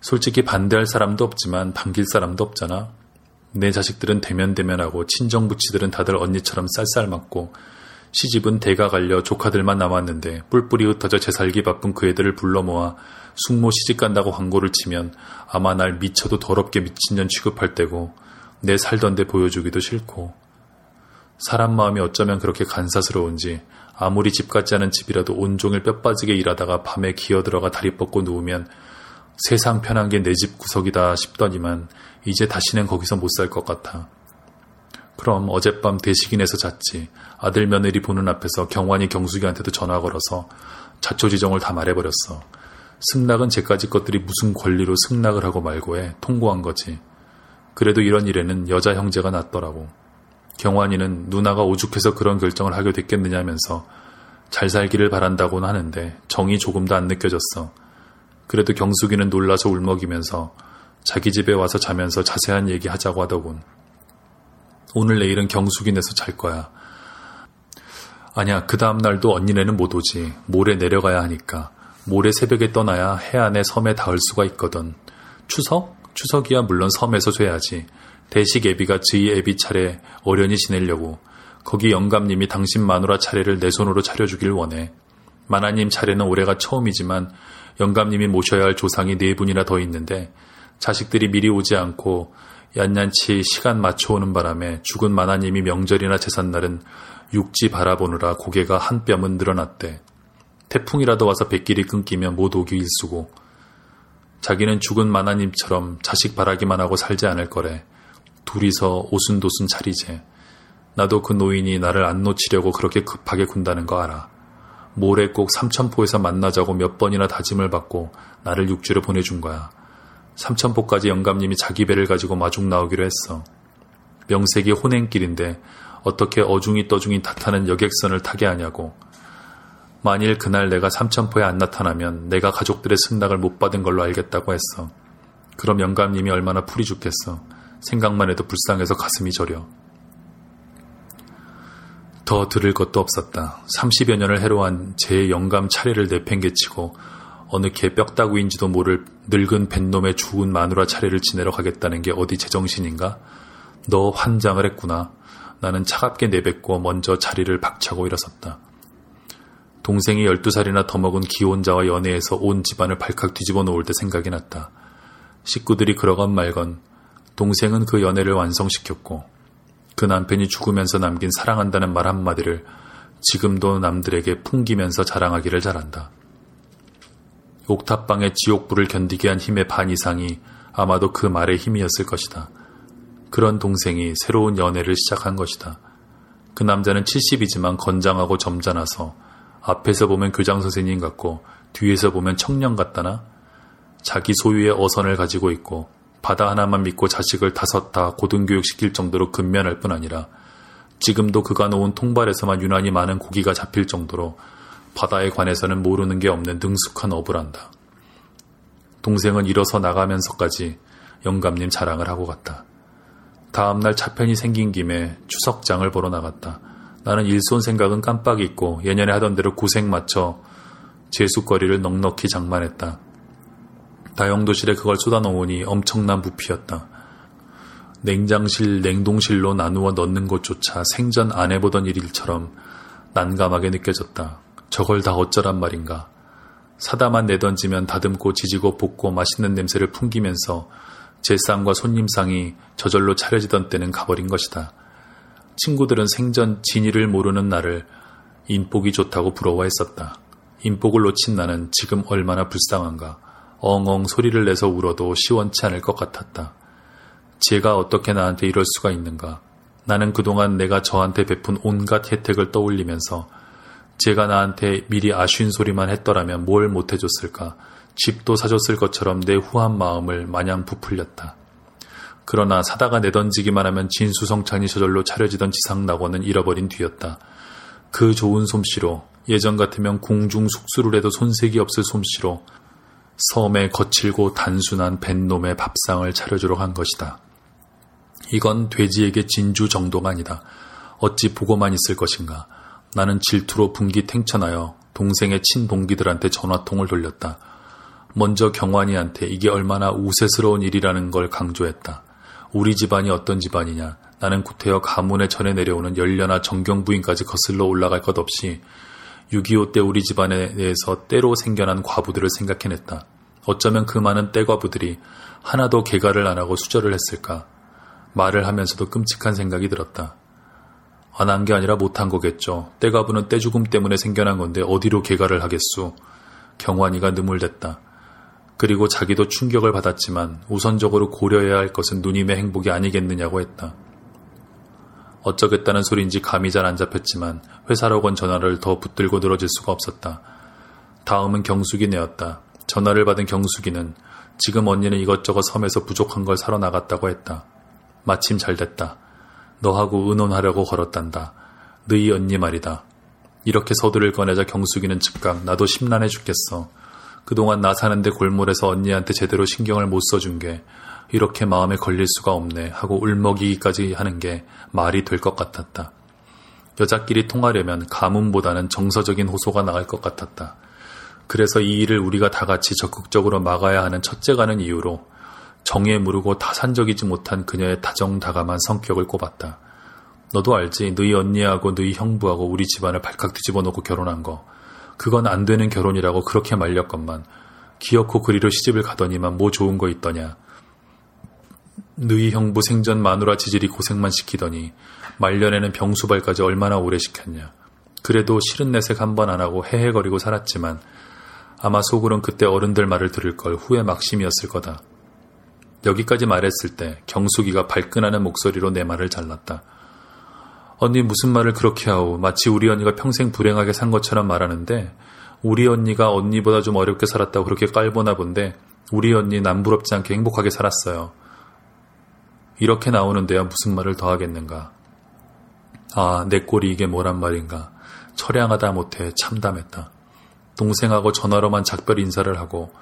솔직히 반대할 사람도 없지만 반길 사람도 없잖아. 내 자식들은 대면대면하고 친정부치들은 다들 언니처럼 쌀쌀 맞고 시집은 대가 갈려 조카들만 남았는데 뿔뿔이 흩어져 재살기 바쁜 그 애들을 불러 모아 숙모 시집 간다고 광고를 치면 아마 날 미쳐도 더럽게 미친년 취급할 때고 내 살던 데 보여주기도 싫고 사람 마음이 어쩌면 그렇게 간사스러운지 아무리 집 같지 않은 집이라도 온종일 뼈 빠지게 일하다가 밤에 기어들어가 다리 뻗고 누우면 세상 편한 게 내 집 구석이다 싶더니만 이제 다시는 거기서 못 살 것 같아. 그럼 어젯밤 대식인에서 잤지. 아들 며느리 보는 앞에서 경환이 경숙이한테도 전화 걸어서 자초지정을 다 말해버렸어. 승낙은 제까지 것들이 무슨 권리로 승낙을 하고 말고 해 통고한 거지. 그래도 이런 일에는 여자 형제가 낫더라고. 경환이는 누나가 오죽해서 그런 결정을 하게 됐겠느냐면서 잘 살기를 바란다고는 하는데 정이 조금도 안 느껴졌어. 그래도 경숙이는 놀라서 울먹이면서 자기 집에 와서 자면서 자세한 얘기 하자고 하더군. 오늘 내일은 경숙이네서 잘 거야. 아니야, 그 다음날도 언니네는 못 오지. 모레 내려가야 하니까. 모레 새벽에 떠나야 해안의 섬에 닿을 수가 있거든. 추석? 추석이야 물론 섬에서 쇠야지. 대식 애비가 저희 애비 차례 어련히 지내려고. 거기 영감님이 당신 마누라 차례를 내 손으로 차려주길 원해. 마나님 차례는 올해가 처음이지만 영감님이 모셔야 할 조상이 네 분이나 더 있는데 자식들이 미리 오지 않고 얀얀치 시간 맞춰오는 바람에 죽은 마나님이 명절이나 제삿날은 육지 바라보느라 고개가 한 뼘은 늘어났대. 태풍이라도 와서 백길이 끊기면 못 오기 일수고 자기는 죽은 마나님처럼 자식 바라기만 하고 살지 않을 거래. 둘이서 오순도순 차리재. 나도 그 노인이 나를 안 놓치려고 그렇게 급하게 군다는 거 알아. 모레 꼭 삼천포에서 만나자고 몇 번이나 다짐을 받고 나를 육지로 보내준 거야. 삼천포까지 영감님이 자기 배를 가지고 마중 나오기로 했어. 명색이 혼행길인데 어떻게 어중이 떠중이 탓하는 여객선을 타게 하냐고. 만일 그날 내가 삼천포에 안 나타나면 내가 가족들의 승낙을 못 받은 걸로 알겠다고 했어. 그럼 영감님이 얼마나 풀이 죽겠어. 생각만 해도 불쌍해서 가슴이 저려. 더 들을 것도 없었다. 30여 년을 해로한 제 영감 차례를 내팽개치고 어느 개 뼈다구인지도 모를 늙은 뱃놈의 죽은 마누라 차례를 지내러 가겠다는 게 어디 제정신인가? 너 환장을 했구나. 나는 차갑게 내뱉고 먼저 자리를 박차고 일어섰다. 동생이 12살이나 더 먹은 기혼자와 연애해서 온 집안을 발칵 뒤집어 놓을 때 생각이 났다. 식구들이 그러건 말건 동생은 그 연애를 완성시켰고 그 남편이 죽으면서 남긴 사랑한다는 말 한마디를 지금도 남들에게 풍기면서 자랑하기를 잘한다. 옥탑방의 지옥불을 견디게 한 힘의 반 이상이 아마도 그 말의 힘이었을 것이다. 그런 동생이 새로운 연애를 시작한 것이다. 그 남자는 70이지만 건장하고 점잖아서 앞에서 보면 교장 선생님 같고 뒤에서 보면 청년 같다나 자기 소유의 어선을 가지고 있고 바다 하나만 믿고 자식을 다섯 다 고등교육 시킬 정도로 근면할 뿐 아니라 지금도 그가 놓은 통발에서만 유난히 많은 고기가 잡힐 정도로 바다에 관해서는 모르는 게 없는 능숙한 어부를 한다. 동생은 일어서 나가면서까지 영감님 자랑을 하고 갔다. 다음날 차편이 생긴 김에 추석장을 보러 나갔다. 나는 일손 생각은 깜빡 잊고 예년에 하던 대로 구색 맞춰 제수거리를 넉넉히 장만했다. 다용도실에 그걸 쏟아놓으니 엄청난 부피였다. 냉장실, 냉동실로 나누어 넣는 것조차 생전 안 해보던 일일처럼 난감하게 느껴졌다. 저걸 다 어쩌란 말인가. 사다만 내던지면 다듬고 지지고 볶고 맛있는 냄새를 풍기면서 제 쌍과 손님상이 저절로 차려지던 때는 가버린 것이다. 친구들은 생전 진위를 모르는 나를 인복이 좋다고 부러워했었다. 인복을 놓친 나는 지금 얼마나 불쌍한가. 엉엉 소리를 내서 울어도 시원치 않을 것 같았다. 제가 어떻게 나한테 이럴 수가 있는가. 나는 그동안 내가 저한테 베푼 온갖 혜택을 떠올리면서 제가 나한테 미리 아쉬운 소리만 했더라면 뭘 못해줬을까. 집도 사줬을 것처럼 내 후한 마음을 마냥 부풀렸다. 그러나 사다가 내던지기만 하면 진수성찬이 저절로 차려지던 지상 낙원은 잃어버린 뒤였다. 그 좋은 솜씨로 예전 같으면 궁중 숙수를 해도 손색이 없을 솜씨로 섬에 거칠고 단순한 뱃놈의 밥상을 차려주러 간 것이다. 이건 돼지에게 진주 정도가 아니다. 어찌 보고만 있을 것인가. 나는 질투로 분기 탱천하여 동생의 친동기들한테 전화통을 돌렸다. 먼저 경환이한테 이게 얼마나 우세스러운 일이라는 걸 강조했다. 우리 집안이 어떤 집안이냐. 나는 구태여 가문에 전해 내려오는 연려나 정경부인까지 거슬러 올라갈 것 없이 6.25 때 우리 집안에 대해서 때로 생겨난 과부들을 생각해냈다. 어쩌면 그 많은 떼과부들이 하나도 개가를 안 하고 수절을 했을까. 말을 하면서도 끔찍한 생각이 들었다. 안 한 게 아니라 못한 거겠죠. 떼과부는 떼죽음 때문에 생겨난 건데 어디로 개가를 하겠소. 경환이가 느물댔다. 그리고 자기도 충격을 받았지만 우선적으로 고려해야 할 것은 누님의 행복이 아니겠느냐고 했다. 어쩌겠다는 소리인지 감이 잘 안 잡혔지만 회사로 건 전화를 더 붙들고 늘어질 수가 없었다. 다음은 경숙이네였다. 전화를 받은 경숙이는 지금 언니는 이것저것 섬에서 부족한 걸 사러 나갔다고 했다. 마침 잘 됐다. 너하고 의논하려고 걸었단다. 너희 언니 말이다. 이렇게 서두를 꺼내자 경숙이는 즉각 나도 심란해 죽겠어. 그동안 나 사는데 골몰에서 언니한테 제대로 신경을 못 써준 게 이렇게 마음에 걸릴 수가 없네 하고 울먹이기까지 하는 게 말이 될 것 같았다. 여자끼리 통하려면 가문보다는 정서적인 호소가 나갈 것 같았다. 그래서 이 일을 우리가 다 같이 적극적으로 막아야 하는 첫째가는 이유로 정에 무르고 타산적이지 못한 그녀의 다정다감한 성격을 꼽았다. 너도 알지? 너희 언니하고 너희 형부하고 우리 집안을 발칵 뒤집어 놓고 결혼한 거. 그건 안 되는 결혼이라고 그렇게 말렸건만 기어코 그리로 시집을 가더니만 뭐 좋은 거 있더냐. 너희 형부 생전 마누라 지질이 고생만 시키더니 말년에는 병수발까지 얼마나 오래 시켰냐. 그래도 싫은 내색 한 번 안 하고 헤헤거리고 살았지만 아마 속으론 그때 어른들 말을 들을 걸 후회 막심이었을 거다. 여기까지 말했을 때 경숙이가 발끈하는 목소리로 내 말을 잘랐다. 언니 무슨 말을 그렇게 하오. 마치 우리 언니가 평생 불행하게 산 것처럼 말하는데 우리 언니가 언니보다 좀 어렵게 살았다고 그렇게 깔보나 본데 우리 언니 남부럽지 않게 행복하게 살았어요. 이렇게 나오는데야 무슨 말을 더 하겠는가. 아, 내 꼴이 이게 뭐란 말인가. 처량하다 못해 참담했다. 동생하고 전화로만 작별 인사를 하고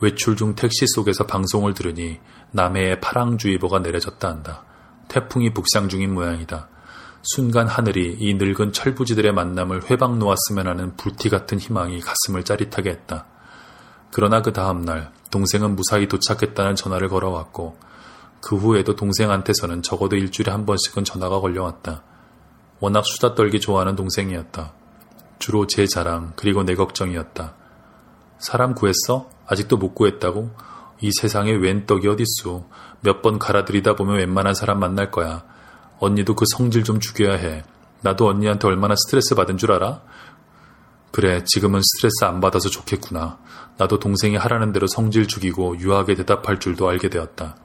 외출 중 택시 속에서 방송을 들으니 남해에 파랑주의보가 내려졌다 한다. 태풍이 북상 중인 모양이다. 순간 하늘이 이 늙은 철부지들의 만남을 회방 놓았으면 하는 불티 같은 희망이 가슴을 짜릿하게 했다. 그러나 그 다음날 동생은 무사히 도착했다는 전화를 걸어왔고 그 후에도 동생한테서는 적어도 일주일에 한 번씩은 전화가 걸려왔다. 워낙 수다 떨기 좋아하는 동생이었다. 주로 제 자랑 그리고 내 걱정이었다. 사람 구했어? 아직도 못 구했다고? 이 세상에 웬 떡이 어딨소. 몇 번 갈아들이다 보면 웬만한 사람 만날 거야. 언니도 그 성질 좀 죽여야 해. 나도 언니한테 얼마나 스트레스 받은 줄 알아? 그래, 지금은 스트레스 안 받아서 좋겠구나. 나도 동생이 하라는 대로 성질 죽이고 유하게 대답할 줄도 알게 되었다.